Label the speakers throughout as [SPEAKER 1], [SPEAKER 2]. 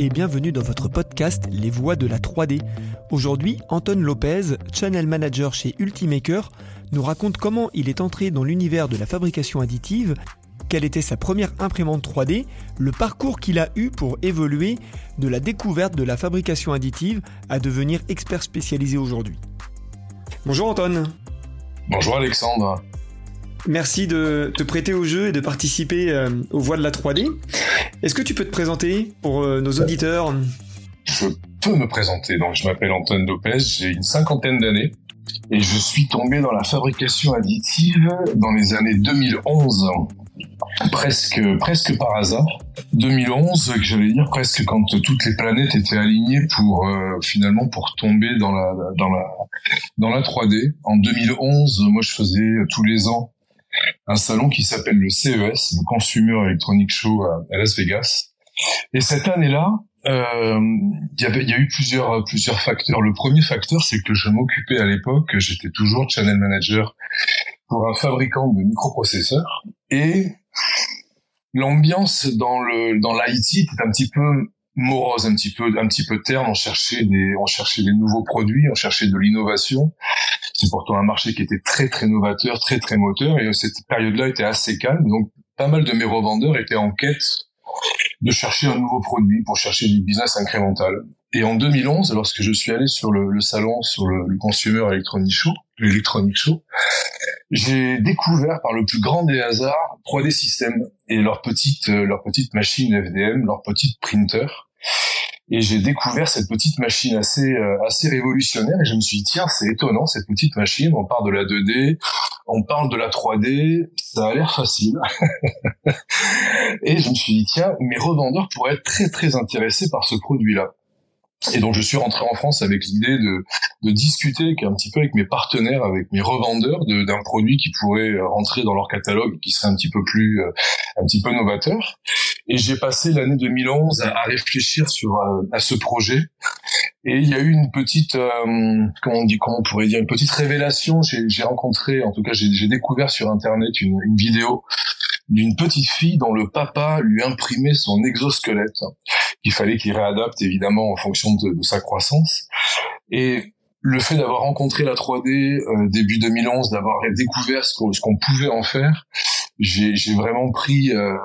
[SPEAKER 1] et bienvenue dans votre podcast Les Voix de la 3D. Aujourd'hui, Anton Lopez, channel manager chez Ultimaker, nous raconte comment il est entré dans l'univers de la fabrication additive, quelle était sa première imprimante 3D, le parcours qu'il a eu pour évoluer de la découverte de la fabrication additive à devenir expert spécialisé aujourd'hui. Bonjour Anton.
[SPEAKER 2] Bonjour Alexandre.
[SPEAKER 1] Merci de te prêter au jeu et de participer euh, aux voix de la 3D. Est-ce que tu peux te présenter pour euh, nos auditeurs
[SPEAKER 2] Je peux me présenter. Donc, je m'appelle Anton Lopez, j'ai une cinquantaine d'années et je suis tombé dans la fabrication additive dans les années 2011 presque presque par hasard. 2011 que j'allais dire presque quand toutes les planètes étaient alignées pour euh, finalement pour tomber dans la dans la dans la 3D en 2011 moi je faisais tous les ans un salon qui s'appelle le CES, le Consumer Electronic Show à, Las Vegas. Et cette année-là, euh, il y a eu plusieurs plusieurs facteurs. Le premier facteur, c'est que je m'occupais à l'époque, j'étais toujours channel manager pour un fabricant de microprocesseurs et l'ambiance dans le dans l'IT était un petit peu morose un petit peu un petit peu terne on cherchait des on cherchait des nouveaux produits on cherchait de l'innovation c'est pourtant un marché qui était très très novateur très très moteur et cette période-là était assez calme donc pas mal de mes revendeurs étaient en quête de chercher un nouveau produit pour chercher du business incrémental et en 2011 lorsque je suis allé sur le, salon sur le, le Consumer Electronic Show l'Electronic Show j'ai découvert par le plus grand des hasards 3D Systems et leur petite euh, leur petite machine FDM, leur petite printer. Et j'ai découvert cette petite machine assez euh, assez révolutionnaire et je me suis dit tiens c'est étonnant cette petite machine on parle de la 2D on parle de la 3D ça a l'air facile et je me suis dit tiens mes revendeurs pourraient être très très intéressés par ce produit là et donc je suis rentré en France avec l'idée de, de discuter un petit peu avec mes partenaires, avec mes revendeurs d'un produit qui pourrait rentrer dans leur catalogue, qui serait un petit peu plus, euh, un petit peu novateur. Et j'ai passé l'année 2011 à, réfléchir sur euh, à ce projet. Et il y a eu une petite, comment on dit, comment on pourrait dire, une petite révélation. J'ai rencontré, en tout cas, j'ai découvert sur internet une, une vidéo d'une petite fille dont le papa lui imprimait son exosquelette. Il fallait qu'il réadapte évidemment en fonction de, sa croissance. Et le fait d'avoir rencontré la 3D euh, début 2011, d'avoir découvert ce qu'on pouvait en faire, j'ai vraiment pris euh,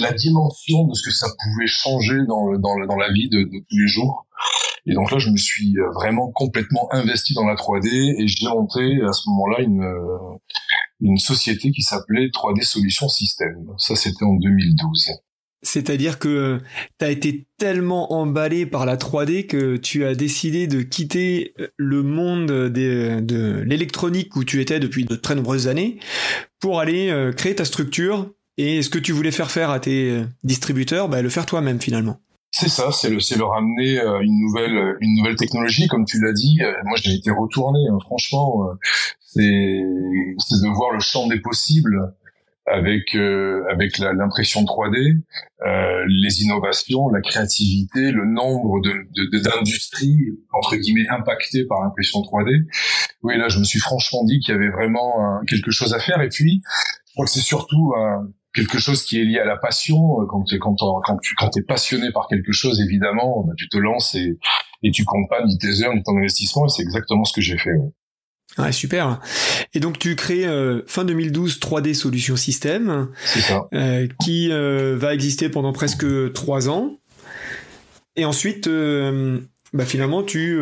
[SPEAKER 2] la dimension de ce que ça pouvait changer dans, dans, dans la vie de, de, tous les jours. Et donc là, je me suis vraiment complètement investi dans la 3D et j'ai monté à ce moment-là une, une société qui s'appelait 3D Solutions System. Ça, c'était en 2012.
[SPEAKER 1] C'est-à-dire que tu as été tellement emballé par la 3D que tu as décidé de quitter le monde de l'électronique où tu étais depuis de très nombreuses années pour aller euh, créer ta structure et ce que tu voulais faire faire à tes euh, distributeurs, bah, le faire toi-même finalement.
[SPEAKER 2] C'est ça, c'est le, c'est leur amener euh, une nouvelle, une nouvelle technologie, comme tu l'as dit. Moi, j'ai été retourné. Hein, franchement, c'est, c'est de voir le champ des possibles avec euh, avec l'impression 3D, euh, les innovations, la créativité, le nombre de d'industries entre guillemets impactées par l'impression 3D. Oui, là, je me suis franchement dit qu'il y avait vraiment quelque chose à faire. Et puis, je crois que c'est surtout quelque chose qui est lié à la passion. Quand, quand, quand tu quand es passionné par quelque chose, évidemment, bah, tu te lances et, et tu comptes pas ni tes heures ni ton investissement. Et c'est exactement ce que j'ai fait.
[SPEAKER 1] Super. Et donc tu crées euh, fin 2012 3D Solutions System, euh, qui euh, va exister pendant presque trois ans. Et ensuite, bah, finalement, tu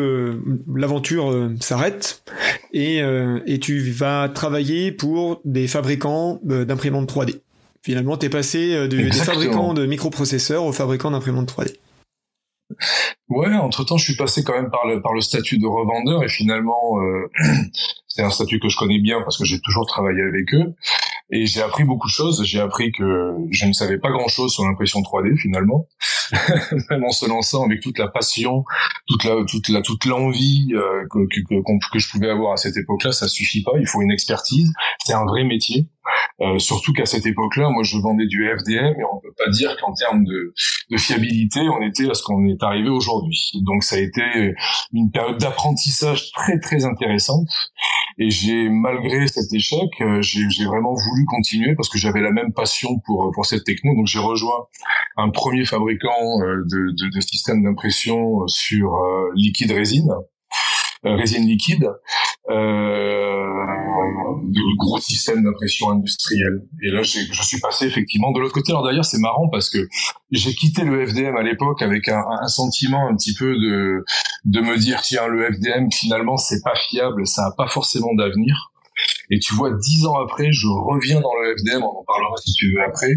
[SPEAKER 1] l'aventure s'arrête et, et tu vas travailler pour des fabricants d'imprimantes 3D. Finalement, tu es passé des fabricants de microprocesseurs aux fabricants d'imprimantes 3D.
[SPEAKER 2] Ouais, entre temps, je suis passé quand même par le par le statut de revendeur et finalement, euh, c'est un statut que je connais bien parce que j'ai toujours travaillé avec eux et j'ai appris beaucoup de choses. J'ai appris que je ne savais pas grand chose sur l'impression 3D finalement, même en se lançant avec toute la passion, toute la toute la toute l'envie euh, que, que, que, que je pouvais avoir à cette époque-là, ça suffit pas. Il faut une expertise. C'est un vrai métier. Euh, surtout qu'à cette époque-là, moi, je vendais du FDM et on peut pas dire qu'en termes de, de, fiabilité, on était à ce qu'on est arrivé aujourd'hui. Donc, ça a été une période d'apprentissage très très intéressante. Et j'ai, malgré cet échec, euh, j'ai vraiment voulu continuer parce que j'avais la même passion pour pour cette techno. Donc, j'ai rejoint un premier fabricant euh, de, de, de systèmes d'impression sur liquide résine résine liquide, de gros systèmes d'impression industrielle. Et là, je suis passé effectivement de l'autre côté. Alors d'ailleurs, c'est marrant parce que j'ai quitté le FDM à l'époque avec un, un, sentiment un petit peu de de me dire tiens, le FDM finalement c'est pas fiable, ça a pas forcément d'avenir. Et tu vois, dix ans après, je reviens dans le FDM, on en parlera si tu veux après,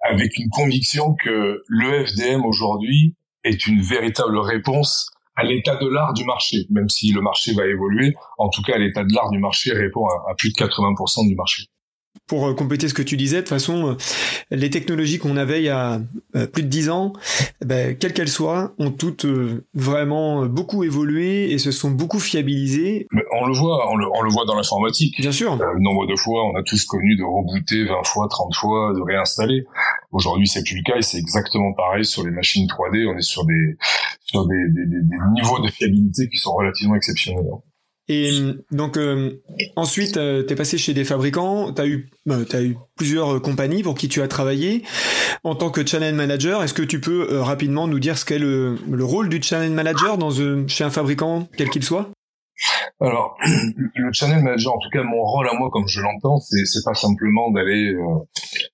[SPEAKER 2] avec une conviction que le FDM aujourd'hui est une véritable réponse à l'état de l'art du marché, même si le marché va évoluer. En tout cas, l'état de l'art du marché répond à, plus de 80% du marché
[SPEAKER 1] pour euh, compléter ce que tu disais, de toute façon, euh, les technologies qu'on avait il y a euh, plus de dix ans, eh ben, quelles qu'elles soient, ont toutes vraiment beaucoup évolué et se sont beaucoup fiabilisées.
[SPEAKER 2] on le voit, on le, voit dans l'informatique.
[SPEAKER 1] Bien sûr.
[SPEAKER 2] le nombre de fois, on a tous connu de rebooter 20 fois, 30 fois, de réinstaller. Aujourd'hui, c'est plus le cas et c'est exactement pareil sur les machines 3D. On est sur des, sur des, niveaux de fiabilité qui sont relativement exceptionnels.
[SPEAKER 1] Et donc euh, ensuite, euh, tu es passé chez des fabricants, tu as eu euh, as eu plusieurs compagnies pour qui tu as travaillé en tant que channel manager. Est-ce que tu peux rapidement nous dire ce qu'est le, le, rôle du channel manager dans chez un fabricant quel qu'il soit?
[SPEAKER 2] Alors, le channel manager, en tout cas, mon rôle à moi, comme je l'entends, c'est, c'est pas simplement d'aller euh,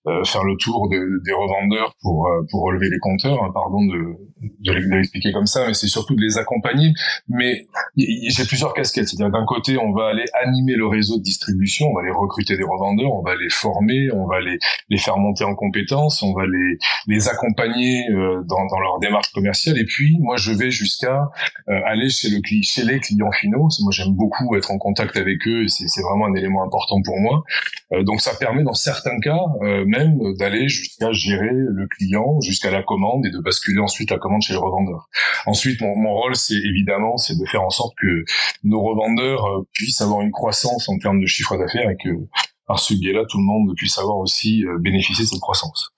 [SPEAKER 2] euh, faire le tour de, des revendeurs pour euh, pour relever les compteurs, hein, pardon de, de l'expliquer comme ça, mais c'est surtout de les accompagner. Mais j'ai plusieurs casquettes. C'est-à-dire d'un côté, on va aller animer le réseau de distribution, on va aller recruter des revendeurs, on va les former, on va les les faire monter en compétences, on va les les accompagner dans, dans leur démarche commerciale. Et puis, moi, je vais jusqu'à aller chez le chez les clients finaux moi j'aime beaucoup être en contact avec eux et c'est vraiment un élément important pour moi. Euh, donc ça permet dans certains cas euh, même d'aller jusqu'à gérer le client, jusqu'à la commande et de basculer ensuite la commande chez le revendeur. Ensuite mon, rôle c'est évidemment c'est de faire en sorte que nos revendeurs euh, puissent avoir une croissance en termes de chiffre d'affaires et que par ce biais-là tout le monde puisse avoir aussi bénéficier de cette croissance.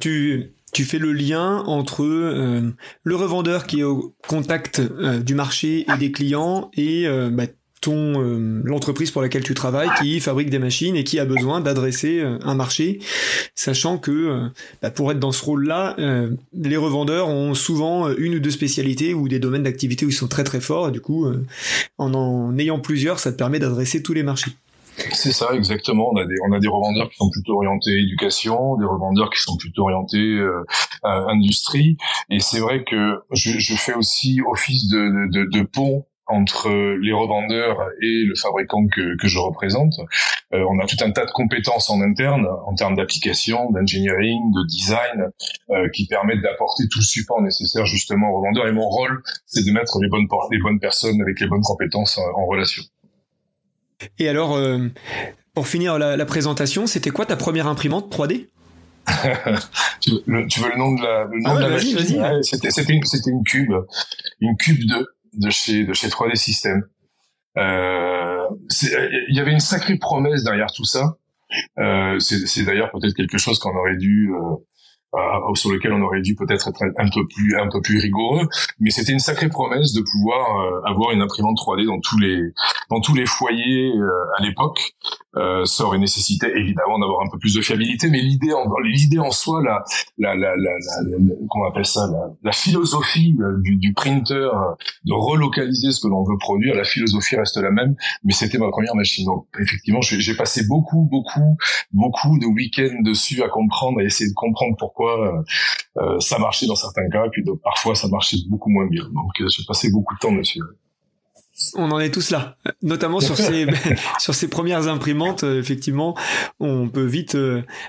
[SPEAKER 1] Tu tu fais le lien entre euh, le revendeur qui est au contact euh, du marché et des clients et euh, bah, ton l'entreprise pour laquelle tu travailles qui fabrique des machines et qui a besoin d'adresser un marché, sachant que bah, pour être dans ce rôle-là, les revendeurs ont souvent une ou deux spécialités ou des domaines d'activité où ils sont très très forts. Et du coup, en en ayant plusieurs, ça te permet d'adresser tous les marchés.
[SPEAKER 2] C'est ça, exactement. On a des on a des revendeurs qui sont plutôt orientés éducation, des revendeurs qui sont plutôt orientés euh, industrie. Et c'est vrai que je, je, fais aussi office de, de, de pont entre les revendeurs et le fabricant que, que je représente. Euh, on a tout un tas de compétences en interne en termes d'application, d'engineering, de design, euh, qui permettent d'apporter tout le support nécessaire justement aux revendeurs. Et mon rôle, c'est de mettre les bonnes, les bonnes personnes avec les bonnes compétences en relation.
[SPEAKER 1] Et alors, euh, pour finir la, présentation, c'était quoi ta première imprimante 3D
[SPEAKER 2] tu, veux le, nom de la, le nom ah de la machine? C'était une, une cube, une cube 2 de chez de chez 3D System. Euh, il y avait une sacrée promesse derrière tout ça. Euh, c'est d'ailleurs peut-être quelque chose qu'on aurait dû euh, euh, sur lequel on aurait dû peut-être être un peu plus un peu plus rigoureux, mais c'était une sacrée promesse de pouvoir euh, avoir une imprimante 3D dans tous les dans tous les foyers euh, à l'époque. ça aurait nécessité évidemment d'avoir un peu plus de fiabilité, mais l'idée en l'idée en soi, la la la, la, la, comment on appelle ça, la, philosophie du, du printer de relocaliser ce que l'on veut produire, la philosophie reste la même, mais c'était ma première machine. Donc effectivement, j'ai passé beaucoup beaucoup beaucoup de week-ends dessus à comprendre, à essayer de comprendre pourquoi euh, euh, ça marchait dans certains cas, puis parfois ça marchait beaucoup moins bien. Donc euh, j'ai passé beaucoup de temps dessus.
[SPEAKER 1] On en est tous là, notamment sur ces sur ces premières imprimantes. effectivement, on peut vite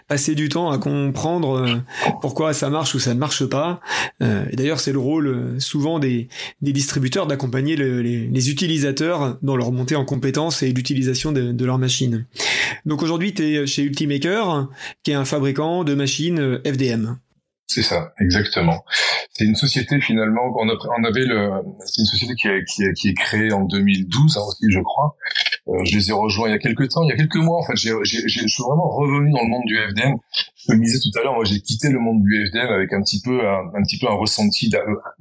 [SPEAKER 1] passer du temps à comprendre pourquoi ça marche ou ça ne marche pas. et d'ailleurs, c'est le rôle souvent des, des distributeurs d'accompagner les, les, utilisateurs dans leur montée en compétences et l'utilisation de, de leur machine. Donc aujourd'hui, tu es chez Ultimaker, qui est un fabricant de machines FDM.
[SPEAKER 2] C'est ça, exactement. C'est une société finalement on, on avait le, c'est une société qui, qui, qui, est créée en 2012 hein, aussi, je crois, je les ai rejoints il y a quelques temps, il y a quelques mois. En fait, j'ai, je suis vraiment revenu dans le monde du FDM. Je le disais tout à l'heure, moi j'ai quitté le monde du FDM avec un petit peu un, un petit peu un ressenti,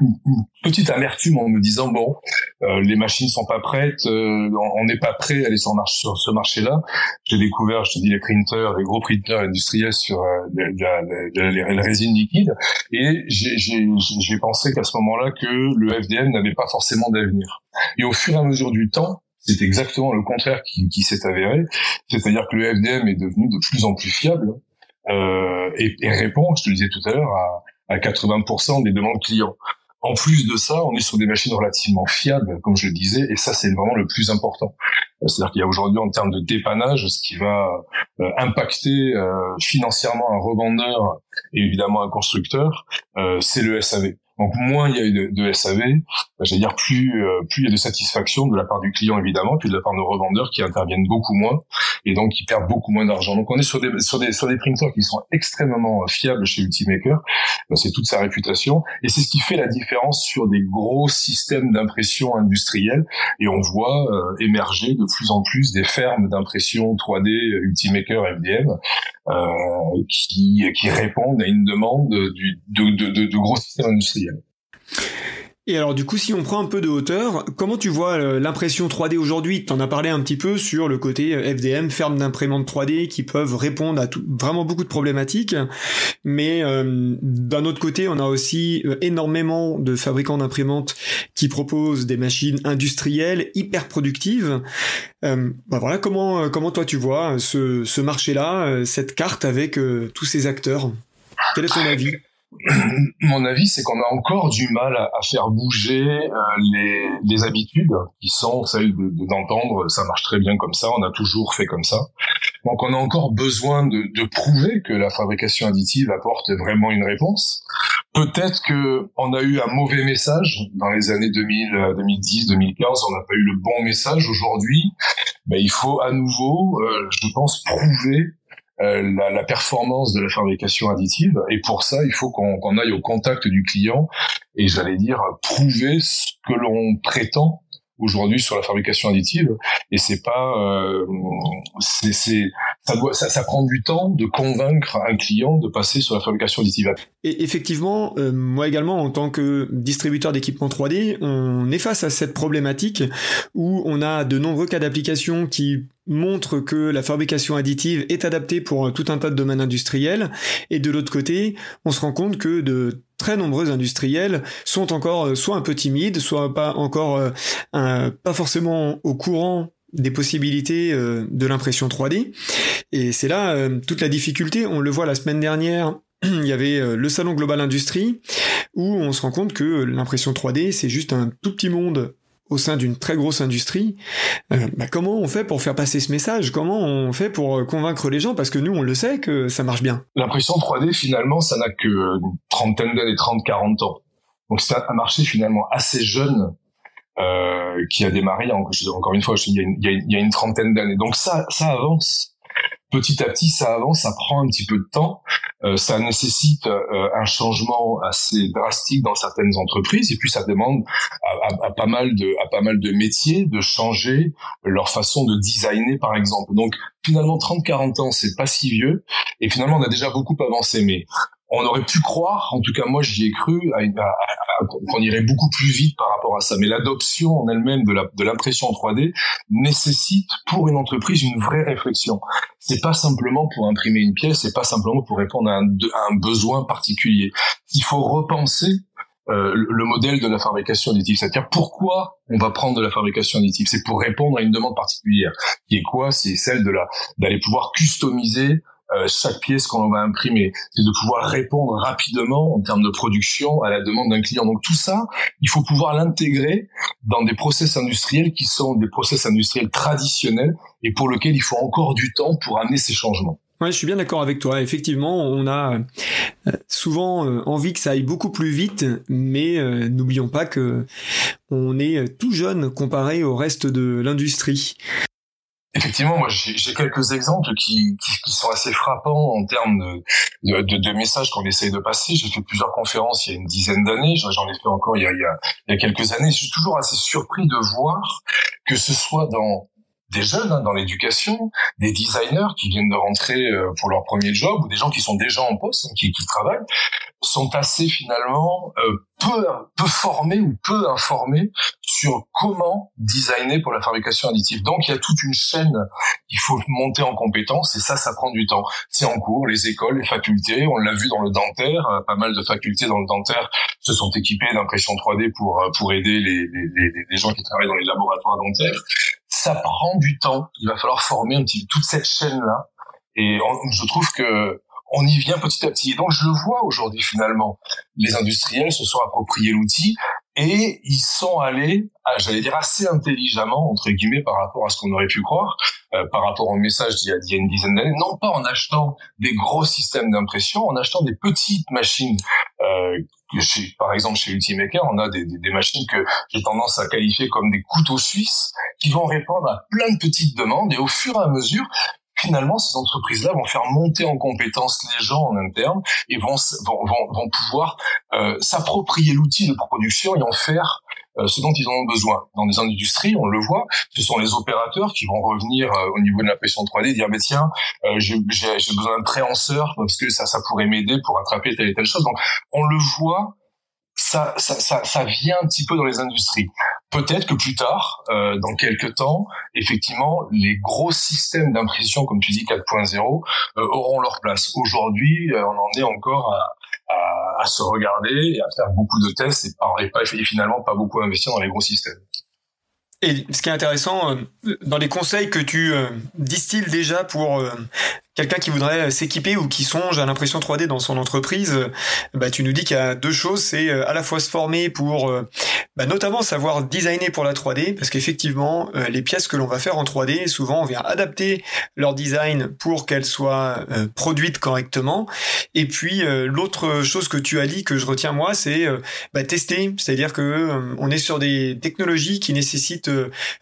[SPEAKER 2] une, petite amertume en me disant bon, les machines sont pas prêtes, on n'est pas prêt à aller sur, marche, sur ce marché-là. J'ai découvert, je te dis, les printers, les gros printers industriels sur de, de, de, la résine liquide, et j'ai pensé qu'à ce moment-là que le FDM n'avait pas forcément d'avenir. Et au fur et à mesure du temps, c'est exactement le contraire qui, qui s'est avéré, c'est-à-dire que le FDM est devenu de plus en plus fiable euh, et, et, répond, je te le disais tout à l'heure, à, à 80% des demandes clients. En plus de ça, on est sur des machines relativement fiables, comme je le disais, et ça c'est vraiment le plus important. C'est-à-dire qu'il y a aujourd'hui en termes de dépannage, ce qui va euh, impacter euh, financièrement un revendeur et évidemment un constructeur, euh, c'est le SAV. Donc moins il y a de, de SAV, bah, j'allais dire plus euh, plus il y a de satisfaction de la part du client évidemment, puis de la part de nos revendeurs qui interviennent beaucoup moins et donc qui perdent beaucoup moins d'argent. Donc on est sur des sur des sur des printers qui sont extrêmement euh, fiables chez Ultimaker. Bah, c'est toute sa réputation et c'est ce qui fait la différence sur des gros systèmes d'impression industrielle et on voit euh, émerger de plus en plus des fermes d'impression 3D Ultimaker FDM euh, qui qui répondent à une demande du, de, de, de gros systèmes industriels.
[SPEAKER 1] Et alors du coup, si on prend un peu de hauteur, comment tu vois euh, l'impression 3D aujourd'hui? T'en as parlé un petit peu sur le côté euh, FDM, ferme d'imprimantes 3D qui peuvent répondre à tout, vraiment beaucoup de problématiques. Mais euh, d'un autre côté, on a aussi énormément de fabricants d'imprimantes qui proposent des machines industrielles hyper productives. Bah voilà, comment comment toi tu vois ce, ce marché-là, cette carte avec tous ces acteurs? Quel est ton avis?
[SPEAKER 2] mon avis, c'est qu'on a encore du mal à, faire bouger euh, les, les, habitudes qui sont celles d'entendre de, ça marche très bien comme ça, on a toujours fait comme ça. Donc on a encore besoin de, de prouver que la fabrication additive apporte vraiment une réponse. Peut-être que on a eu un mauvais message dans les années 2000, 2010, 2015, on n'a pas eu le bon message aujourd'hui. Mais il faut à nouveau, euh, je pense, prouver la, la, performance de la fabrication additive. Et pour ça, il faut qu'on aille au contact du client et j'allais dire prouver ce que l'on prétend aujourd'hui sur la fabrication additive et c'est pas euh, c'est ça, ça, ça, prend du temps de convaincre un client de passer sur la fabrication additive.
[SPEAKER 1] Et effectivement, euh, moi également en tant que distributeur d'équipements 3D, on est face à cette problématique où on a de nombreux cas d'application qui montrent que la fabrication additive est adaptée pour tout un tas de domaines industriels et de l'autre côté, on se rend compte que de très nombreux industriels sont encore euh, soit un peu timides, soit pas encore euh, pas forcément au courant des possibilités euh, de l'impression 3D. Et c'est là toute la difficulté. On le voit la semaine dernière. Il y avait le salon Global Industrie où on se rend compte que l'impression 3D c'est juste un tout petit monde au sein d'une très grosse industrie, euh, bah, comment on fait pour faire passer ce message? Comment on fait pour euh, convaincre les gens? Parce que nous, on le sait que ça marche bien.
[SPEAKER 2] L'impression 3D, finalement, ça n'a que une trentaine d'années, 30-40 ans. Donc c'est un marché finalement assez jeune euh, qui a démarré, encore une fois, il y a une, il y a une trentaine d'années. Donc ça, ça avance petit à petit, ça avance, ça prend un petit peu de temps, euh, ça nécessite euh, un changement assez drastique dans certaines entreprises, et puis ça demande à, pas mal de à pas mal de métiers de changer leur façon de designer, par exemple. Donc finalement, 30-40 ans, c'est pas si vieux, et finalement, on a déjà beaucoup avancé, mais on aurait pu croire, en tout cas moi j'y ai cru, qu'on irait beaucoup plus vite par rapport à ça. Mais l'adoption en elle-même de l'impression 3D nécessite pour une entreprise une vraie réflexion. C'est pas simplement pour imprimer une pièce, c'est pas simplement pour répondre à un, besoin particulier. Il faut repenser euh, le modèle de la fabrication additive. C'est-à-dire pourquoi on va prendre de la fabrication additive? C'est pour répondre à une demande particulière. Qui est quoi? C'est celle de la d'aller pouvoir customiser euh, chaque pièce qu'on va imprimer, c'est de pouvoir répondre rapidement en termes de production à la demande d'un client. Donc tout ça, il faut pouvoir l'intégrer dans des process industriels qui sont des process industriels traditionnels et pour lesquels il faut encore du temps pour amener ces changements.
[SPEAKER 1] Ouais, je suis bien d'accord avec toi. Effectivement, on a euh, souvent euh, envie que ça aille beaucoup plus vite, mais n'oublions pas que on est tout jeune comparé au reste de l'industrie.
[SPEAKER 2] Effectivement, moi j'ai quelques exemples qui, qui, sont assez frappants en termes de, de, de, messages qu'on essaye de passer. J'ai fait plusieurs conférences il y a une dizaine d'années, j'en ai fait encore il, y a, il y a quelques années. Je suis toujours assez surpris de voir que ce soit dans des jeunes hein, dans l'éducation, des designers qui viennent de rentrer euh, pour leur premier job ou des gens qui sont déjà en poste, hein, qui, qui travaillent, sont assez finalement euh, peu, peu formés ou peu informés sur comment designer pour la fabrication additive. Donc il y a toute une chaîne qu'il faut monter en compétences et ça, ça prend du temps. C'est en cours, les écoles, les facultés, on l'a vu dans le dentaire, euh, pas mal de facultés dans le dentaire se sont équipées d'impression 3D pour pour aider les, les, les gens qui travaillent dans les laboratoires dentaires ça prend du temps. Il va falloir former un petit toute cette chaîne là. Et je trouve que on y vient petit à petit. Et donc je le vois aujourd'hui finalement. Les industriels se sont appropriés l'outil et ils sont allés, j'allais dire assez intelligemment entre guillemets par rapport à ce qu'on aurait pu croire, euh, par rapport au message d'il y, a une dizaine d'années, non pas en achetant des gros systèmes d'impression, en achetant des petites machines. Euh, par exemple, chez Ultimaker, on a des, des, machines que j'ai tendance à qualifier comme des couteaux suisses qui vont répondre à plein de petites demandes et au fur et à mesure, finalement, ces entreprises-là vont faire monter en compétence les gens en interne et vont, vont, vont, pouvoir euh, s'approprier l'outil de production et en faire ce dont ils ont besoin. Dans des industries, on le voit, ce sont les opérateurs qui vont revenir euh, au niveau de l'impression 3D et dire, mais tiens, euh, j'ai besoin de préhenseur parce que ça, ça pourrait m'aider pour attraper telle et telle chose. Donc, on le voit ça, ça, ça, ça, vient un petit peu dans les industries. Peut-être que plus tard, euh, dans quelques temps, effectivement, les gros systèmes d'impression, comme tu dis 4.0, euh, auront leur place. Aujourd'hui, euh, on en est encore à, à, à, se regarder et à faire beaucoup de tests et, et, pas, et finalement pas beaucoup investir dans les gros systèmes.
[SPEAKER 1] Et ce qui est intéressant, euh, dans les conseils que tu euh, distilles déjà pour quelqu'un qui voudrait s'équiper ou qui songe à l'impression 3D dans son entreprise, bah, tu nous dis qu'il y a deux choses, c'est euh, à la fois se former pour euh, bah, notamment savoir designer pour la 3D, parce qu'effectivement, euh, les pièces que l'on va faire en 3D, souvent on vient adapter leur design pour qu'elles soient produites correctement. Et puis l'autre chose que tu as dit, que je retiens moi, c'est bah, tester, c'est-à-dire que on est sur des technologies qui nécessitent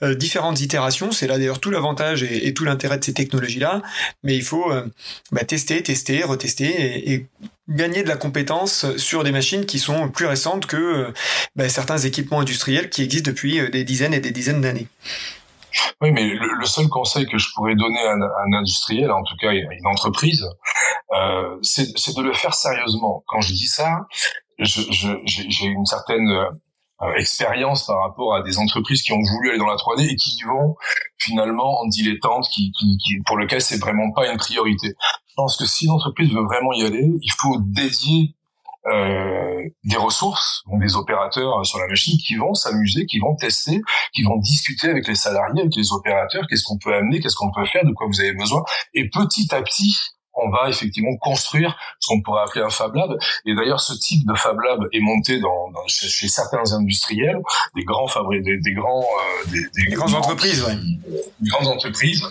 [SPEAKER 1] différentes itérations. C'est là d'ailleurs tout l'avantage et, et tout l'intérêt de ces technologies-là, mais il faut euh, bah, tester, tester, retester et, gagner de la compétence sur des machines qui sont plus récentes que euh, bah, certains équipements industriels qui existent depuis euh, des dizaines et des dizaines d'années.
[SPEAKER 2] Oui, mais le, seul conseil que je pourrais donner à un, industriel, en tout cas à une entreprise, c'est de le faire sérieusement. Quand je dis ça, j'ai une certaine expérience par rapport à des entreprises qui ont voulu aller dans la 3D et qui y vont finalement en dilettante, qui, qui, qui pour lequel c'est vraiment pas une priorité. Je pense que si l'entreprise veut vraiment y aller, il faut dédier euh, des ressources, donc des opérateurs sur la machine qui vont s'amuser, qui vont tester, qui vont discuter avec les salariés, avec les opérateurs, qu'est-ce qu'on peut amener, qu'est-ce qu'on peut faire, de quoi vous avez besoin. Et petit à petit, on va effectivement construire ce qu'on pourrait appeler un Fab Lab. Et d'ailleurs, ce type de Fab Lab est monté dans, chez, certains industriels, des grands fabricants, des, grands, euh,
[SPEAKER 1] des, des, grandes entreprises, ouais.
[SPEAKER 2] des grandes entreprises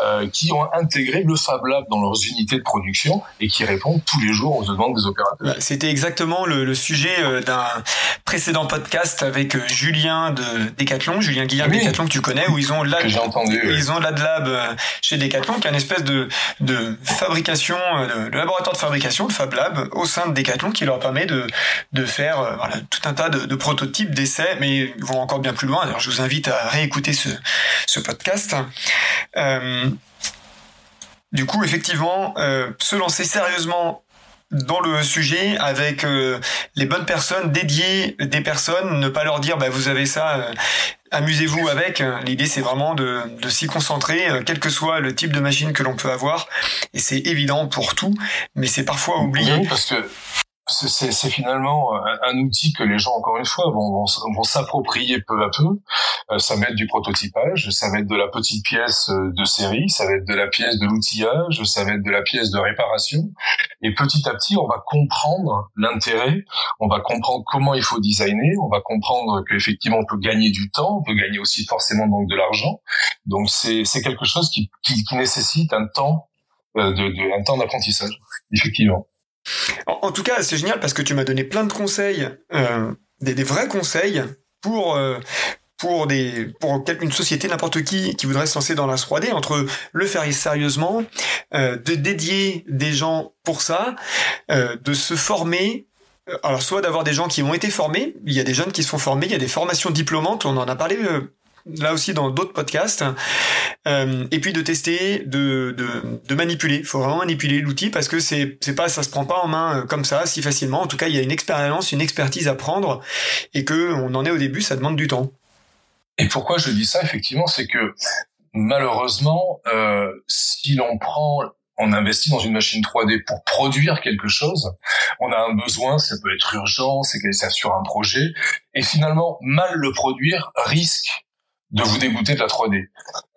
[SPEAKER 2] euh, qui ont intégré le Fab Lab dans leurs unités de production et qui répondent tous les jours aux demandes des opérateurs.
[SPEAKER 1] C'était exactement le, le sujet euh, d'un précédent podcast avec euh, Julien de Decathlon, Julien Guillaume oui, Decathlon que tu connais, où ils ont là, ils ont Lab chez Decathlon, qui est une espèce de, de fabrication le laboratoire de fabrication, de Fab Lab, au sein de Decathlon, qui leur permet de, de faire euh, voilà, tout un tas de, de prototypes, d'essais, mais ils vont encore bien plus loin. Alors je vous invite à réécouter ce, ce podcast. Euh, du coup, effectivement, euh, se lancer sérieusement dans le sujet avec euh, les bonnes personnes, dédiées des personnes, ne pas leur dire bah, vous avez ça, euh, amusez-vous avec. L'idée c'est vraiment de, de s'y concentrer, euh, quel que soit le type de machine que l'on peut avoir. Et c'est évident pour tout, mais c'est parfois oublié.
[SPEAKER 2] parce que c'est finalement un, outil que les gens, encore une fois, vont, vont, s'approprier peu à peu. Euh, ça va être du prototypage, ça va être de la petite pièce euh, de série, ça va être de la pièce de l'outillage, ça va être de la pièce de réparation. Et petit à petit, on va comprendre l'intérêt, on va comprendre comment il faut designer, on va comprendre qu'effectivement on peut gagner du temps, on peut gagner aussi forcément donc de l'argent. Donc c'est quelque chose qui, qui, qui, nécessite un temps euh, de, de un temps d'apprentissage, effectivement.
[SPEAKER 1] En, tout cas, c'est génial parce que tu m'as donné plein de conseils, euh, des, vrais conseils pour euh, pour des pour une société n'importe qui qui voudrait se lancer dans la 3D entre le faire sérieusement, euh, de dédier des gens pour ça, de se former. Alors soit d'avoir des gens qui ont été formés, il y a des jeunes qui sont formés, il y a des formations diplômantes, on en a parlé là aussi dans d'autres podcasts. Euh, et puis de tester, de, de, manipuler. Il faut vraiment manipuler l'outil parce que c'est c'est pas ça se prend pas en main euh, comme ça si facilement. En tout cas, il y a une expérience, une expertise à prendre et que on en est au début, ça demande du temps.
[SPEAKER 2] Et pourquoi je dis ça effectivement, c'est que malheureusement, euh, si l'on prend on investit dans une machine 3D pour produire quelque chose, on a un besoin, ça peut être urgent, c'est qu'elle sur un projet, et finalement, mal le produire risque de vous dégoûter de la 3D.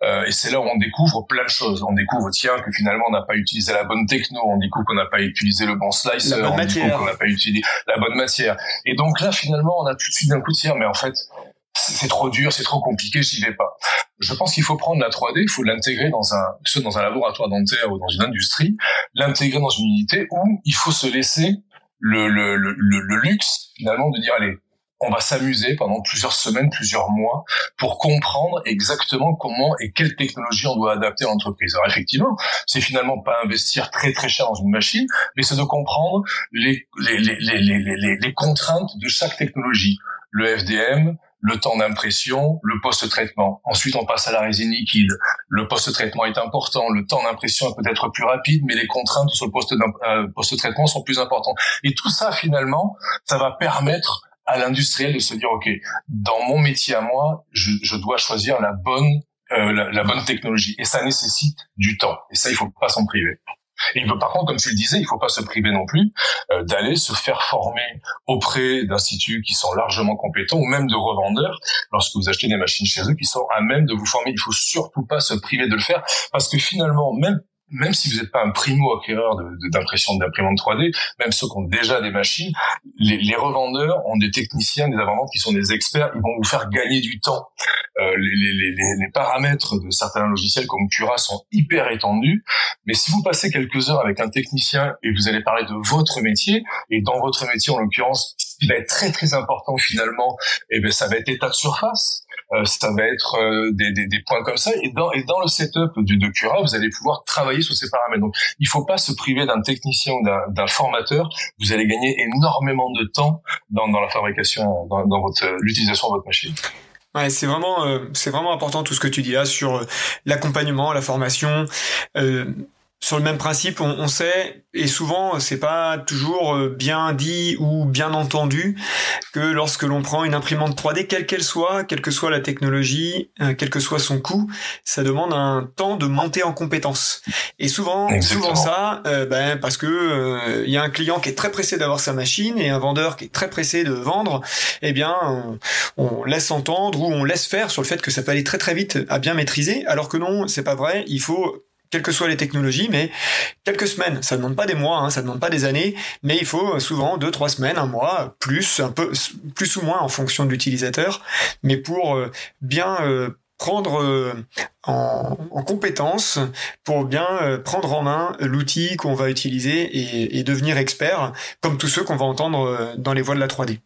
[SPEAKER 2] Euh, et c'est là où on découvre plein de choses. On découvre, tiens, que finalement on n'a pas utilisé la bonne techno, on découvre qu'on n'a pas utilisé le bon slicer, on découvre qu'on n'a pas utilisé la bonne matière. Et donc là, finalement, on a tout de suite d'un coup de tiens, mais en fait, c'est trop dur, c'est trop compliqué, j'y vais pas. Je pense qu'il faut prendre la 3D, il faut l'intégrer dans un, soit dans un laboratoire dentaire ou dans une industrie, l'intégrer dans une unité où il faut se laisser le, le, le, le luxe finalement de dire allez, on va s'amuser pendant plusieurs semaines, plusieurs mois pour comprendre exactement comment et quelle technologie on doit adapter à l'entreprise. Alors effectivement, c'est finalement pas investir très très cher dans une machine, mais c'est de comprendre les, les, les, les, contraintes de chaque technologie. Le FDM, le temps d'impression, le post-traitement. Ensuite, on passe à la résine liquide. Le post-traitement est important, le temps d'impression peut être plus rapide, mais les contraintes sur le euh, post-traitement sont plus importantes. Et tout ça, finalement, ça va permettre à l'industriel de se dire, OK, dans mon métier à moi, je, je dois choisir la bonne, euh, la, bonne technologie. Et ça nécessite du temps. Et ça, il faut pas s'en priver. Et par contre, comme tu le disais, il faut pas se priver non plus euh, d'aller se faire former auprès d'instituts qui sont largement compétents ou même de revendeurs lorsque vous achetez des machines chez eux qui sont à même de vous former. Il faut surtout pas se priver de le faire parce que finalement, même même si vous n'êtes pas un primo acquéreur d'impression de, d'imprimantes 3D, même ceux qui ont déjà des machines, les, les revendeurs ont des techniciens, des avant qui sont des experts, ils vont vous faire gagner du temps. Euh, les, les, les, paramètres de certains logiciels comme Cura sont hyper étendus, mais si vous passez quelques heures avec un technicien et vous allez parler de votre métier, et dans votre métier en l'occurrence, ce va être très très important finalement, et eh ben ça va être état de surface, ça va être euh, des, des, des, points comme ça. Et dans, et dans le setup du de Cura, vous allez pouvoir travailler sur ces paramètres. Donc, il faut pas se priver d'un technicien ou d'un formateur. Vous allez gagner énormément de temps dans, dans la fabrication, dans, dans votre l'utilisation de votre machine.
[SPEAKER 1] Ouais, c'est vraiment, euh, c'est vraiment important tout ce que tu dis là sur l'accompagnement, la formation. Euh, sur le même principe, on, on sait, et souvent c'est pas toujours euh, bien dit ou bien entendu, que lorsque l'on prend une imprimante 3D, quelle qu'elle soit, quelle que soit la technologie, euh, quel que soit son coût, ça demande un temps de monter en compétence. Et souvent, souvent ça, euh, ben parce que il y a un client qui est très pressé d'avoir sa machine et un vendeur qui est très pressé de vendre, eh bien on, on laisse entendre ou on laisse faire sur le fait que ça peut aller très très vite à bien maîtriser, alors que non, c'est pas vrai. Il faut quelles que soient les technologies, mais quelques semaines. Ça ne demande pas des mois, hein, ça ne demande pas des années, mais il faut souvent deux, trois semaines, un mois, plus, un peu, plus ou moins en fonction de l'utilisateur, mais pour euh, bien euh, prendre euh, en, en compétence, pour bien prendre en main l'outil qu'on va utiliser et, et, devenir expert, comme tous ceux qu'on va entendre dans les voies de la 3D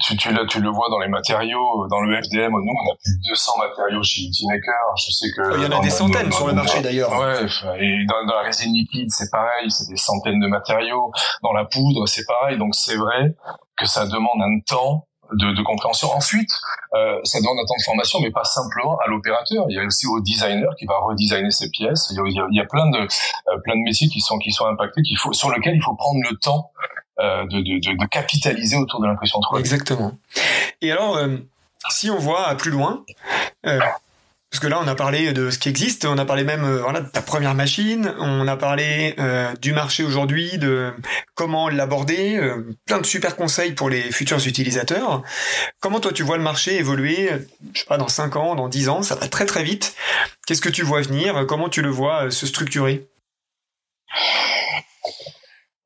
[SPEAKER 2] tu, tu, tu, le vois dans les matériaux, dans le FDM, nous on a plus de 200 matériaux chez Ultimaker. Je sais que
[SPEAKER 1] il y en a des centaines sur le marché d'ailleurs.
[SPEAKER 2] Ouais, et dans, dans la résine liquide c'est pareil, c'est des centaines de matériaux. Dans la poudre c'est pareil, donc c'est vrai que ça demande un temps de, de compréhension. Ensuite, euh, ça demande un temps de formation, mais pas simplement à l'opérateur. Il y a aussi au designer qui va redesigner ses pièces. Il y a, il y a plein de euh, plein de métiers qui sont qui sont impactés, qu'il faut sur lesquels il faut prendre le temps euh, de, de, capitaliser autour de l'impression 3D.
[SPEAKER 1] Exactement. Et alors, euh, si on voit plus loin, euh, parce que là, on a parlé de ce qui existe, on a parlé même de ta première machine, on a parlé du marché aujourd'hui, de comment l'aborder, plein de super conseils pour les futurs utilisateurs. Comment toi, tu vois le marché évoluer, je sais pas, dans 5 ans, dans 10 ans, ça va très très vite. Qu'est-ce que tu vois venir? Comment tu le vois se structurer?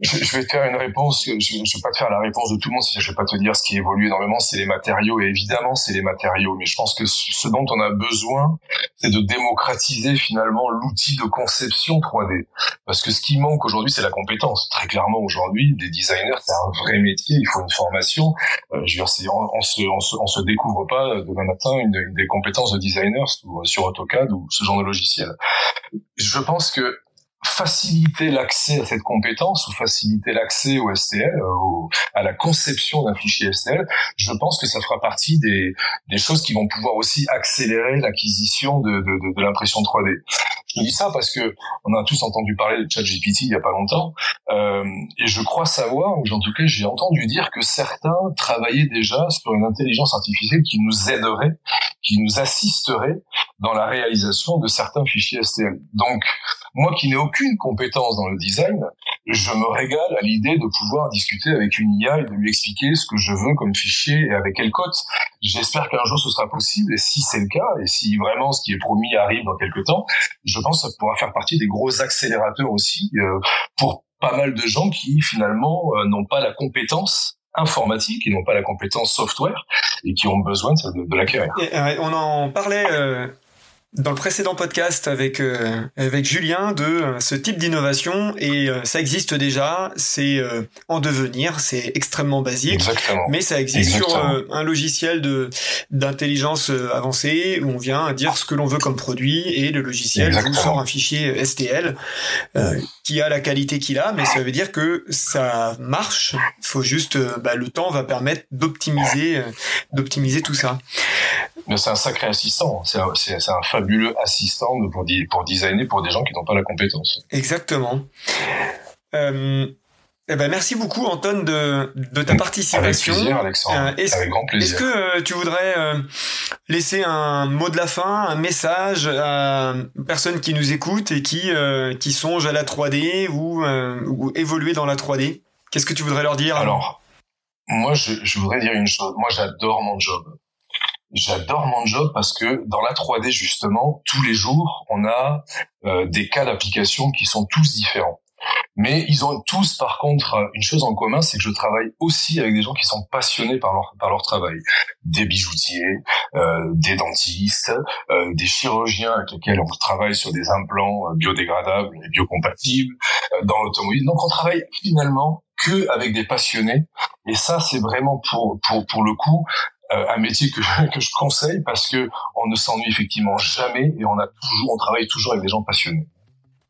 [SPEAKER 2] Je, je, vais te faire une réponse. Je, je vais pas te faire la réponse de tout le monde. Je vais pas te dire ce qui évolue énormément, c'est les matériaux. Et évidemment, c'est les matériaux. Mais je pense que ce dont on a besoin, c'est de démocratiser finalement l'outil de conception 3D. Parce que ce qui manque aujourd'hui, c'est la compétence. Très clairement, aujourd'hui, des designers, c'est un vrai métier. Il faut une formation. Euh, je veux dire, on, on, se, on, se, on se découvre pas demain matin une, une des compétences de designer sur AutoCAD ou ce genre de logiciel. Je pense que faciliter l'accès à cette compétence ou faciliter l'accès au STL, euh, à la conception d'un fichier STL, je pense que ça fera partie des, des choses qui vont pouvoir aussi accélérer l'acquisition de, de, de, de l'impression 3D. Je dis ça parce que on a tous entendu parler de ChatGPT il y a pas longtemps, euh, et je crois savoir, ou en tout cas j'ai entendu dire que certains travaillaient déjà sur une intelligence artificielle qui nous aiderait, qui nous assisterait dans la réalisation de certains fichiers STL. Donc moi qui n'ai aucune compétence dans le design, je me régale à l'idée de pouvoir discuter avec une IA et de lui expliquer ce que je veux comme fichier et avec quelle cote. J'espère qu'un jour ce sera possible et si c'est le cas et si vraiment ce qui est promis arrive dans quelques temps, je pense que ça pourra faire partie des gros accélérateurs aussi euh, pour pas mal de gens qui finalement euh, n'ont pas la compétence informatique, ils n'ont pas la compétence software et qui ont besoin de, de l'acquérir.
[SPEAKER 1] Euh, on en parlait dans le précédent podcast avec euh, avec Julien de euh, ce type d'innovation. Et euh, ça existe déjà, c'est en devenir, c'est extrêmement basique,
[SPEAKER 2] Exactement.
[SPEAKER 1] mais ça existe sur un logiciel de d'intelligence avancée où on vient dire ce que l'on veut comme produit et le logiciel vous sort un fichier STL qui a la qualité qu'il a, mais ça veut dire que ça marche. Faut juste bah, le temps va permettre d'optimiser d'optimiser tout ça.
[SPEAKER 2] Mais c'est un sacré assistant, c'est un, un fabuleux assistant pour, pour designer pour des gens qui n'ont pas la compétence.
[SPEAKER 1] Exactement. Euh, eh ben merci beaucoup Anton de, de ta participation.
[SPEAKER 2] Avec plaisir Alexandre, euh, avec grand plaisir.
[SPEAKER 1] Est-ce que euh, tu voudrais laisser un mot de la fin, un message à personnes qui nous écoutent et qui qui songent à la 3D ou, ou évoluer dans la 3D Qu'est-ce que tu voudrais leur dire?
[SPEAKER 2] Alors, moi je, je voudrais dire une chose. Moi j'adore mon job. J'adore mon job parce que dans la 3D justement, tous les jours, on a euh, des cas d'application qui sont tous différents. Mais ils ont tous, par contre, une chose en commun, c'est que je travaille aussi avec des gens qui sont passionnés par leur par leur travail, des bijoutiers, euh, des dentistes, euh, des chirurgiens avec lesquels on travaille sur des implants euh, biodégradables et biocompatibles euh, dans l'automobile. Donc on travaille finalement que avec des passionnés. Et ça, c'est vraiment pour pour pour le coup un métier que, que je conseille parce que on ne s'ennuie effectivement jamais et on a toujours, on travaille toujours avec des gens passionnés.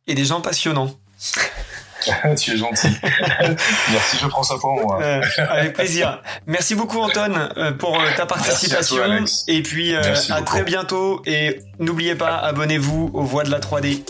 [SPEAKER 1] Et des gens passionnants.
[SPEAKER 2] tu es gentil. Merci, je prends ça pour moi.
[SPEAKER 1] Euh, avec plaisir. Merci beaucoup Anton euh, pour ta participation.
[SPEAKER 2] Toi,
[SPEAKER 1] et puis à très bientôt. Et n'oubliez pas, abonnez-vous aux Voix de la 3D.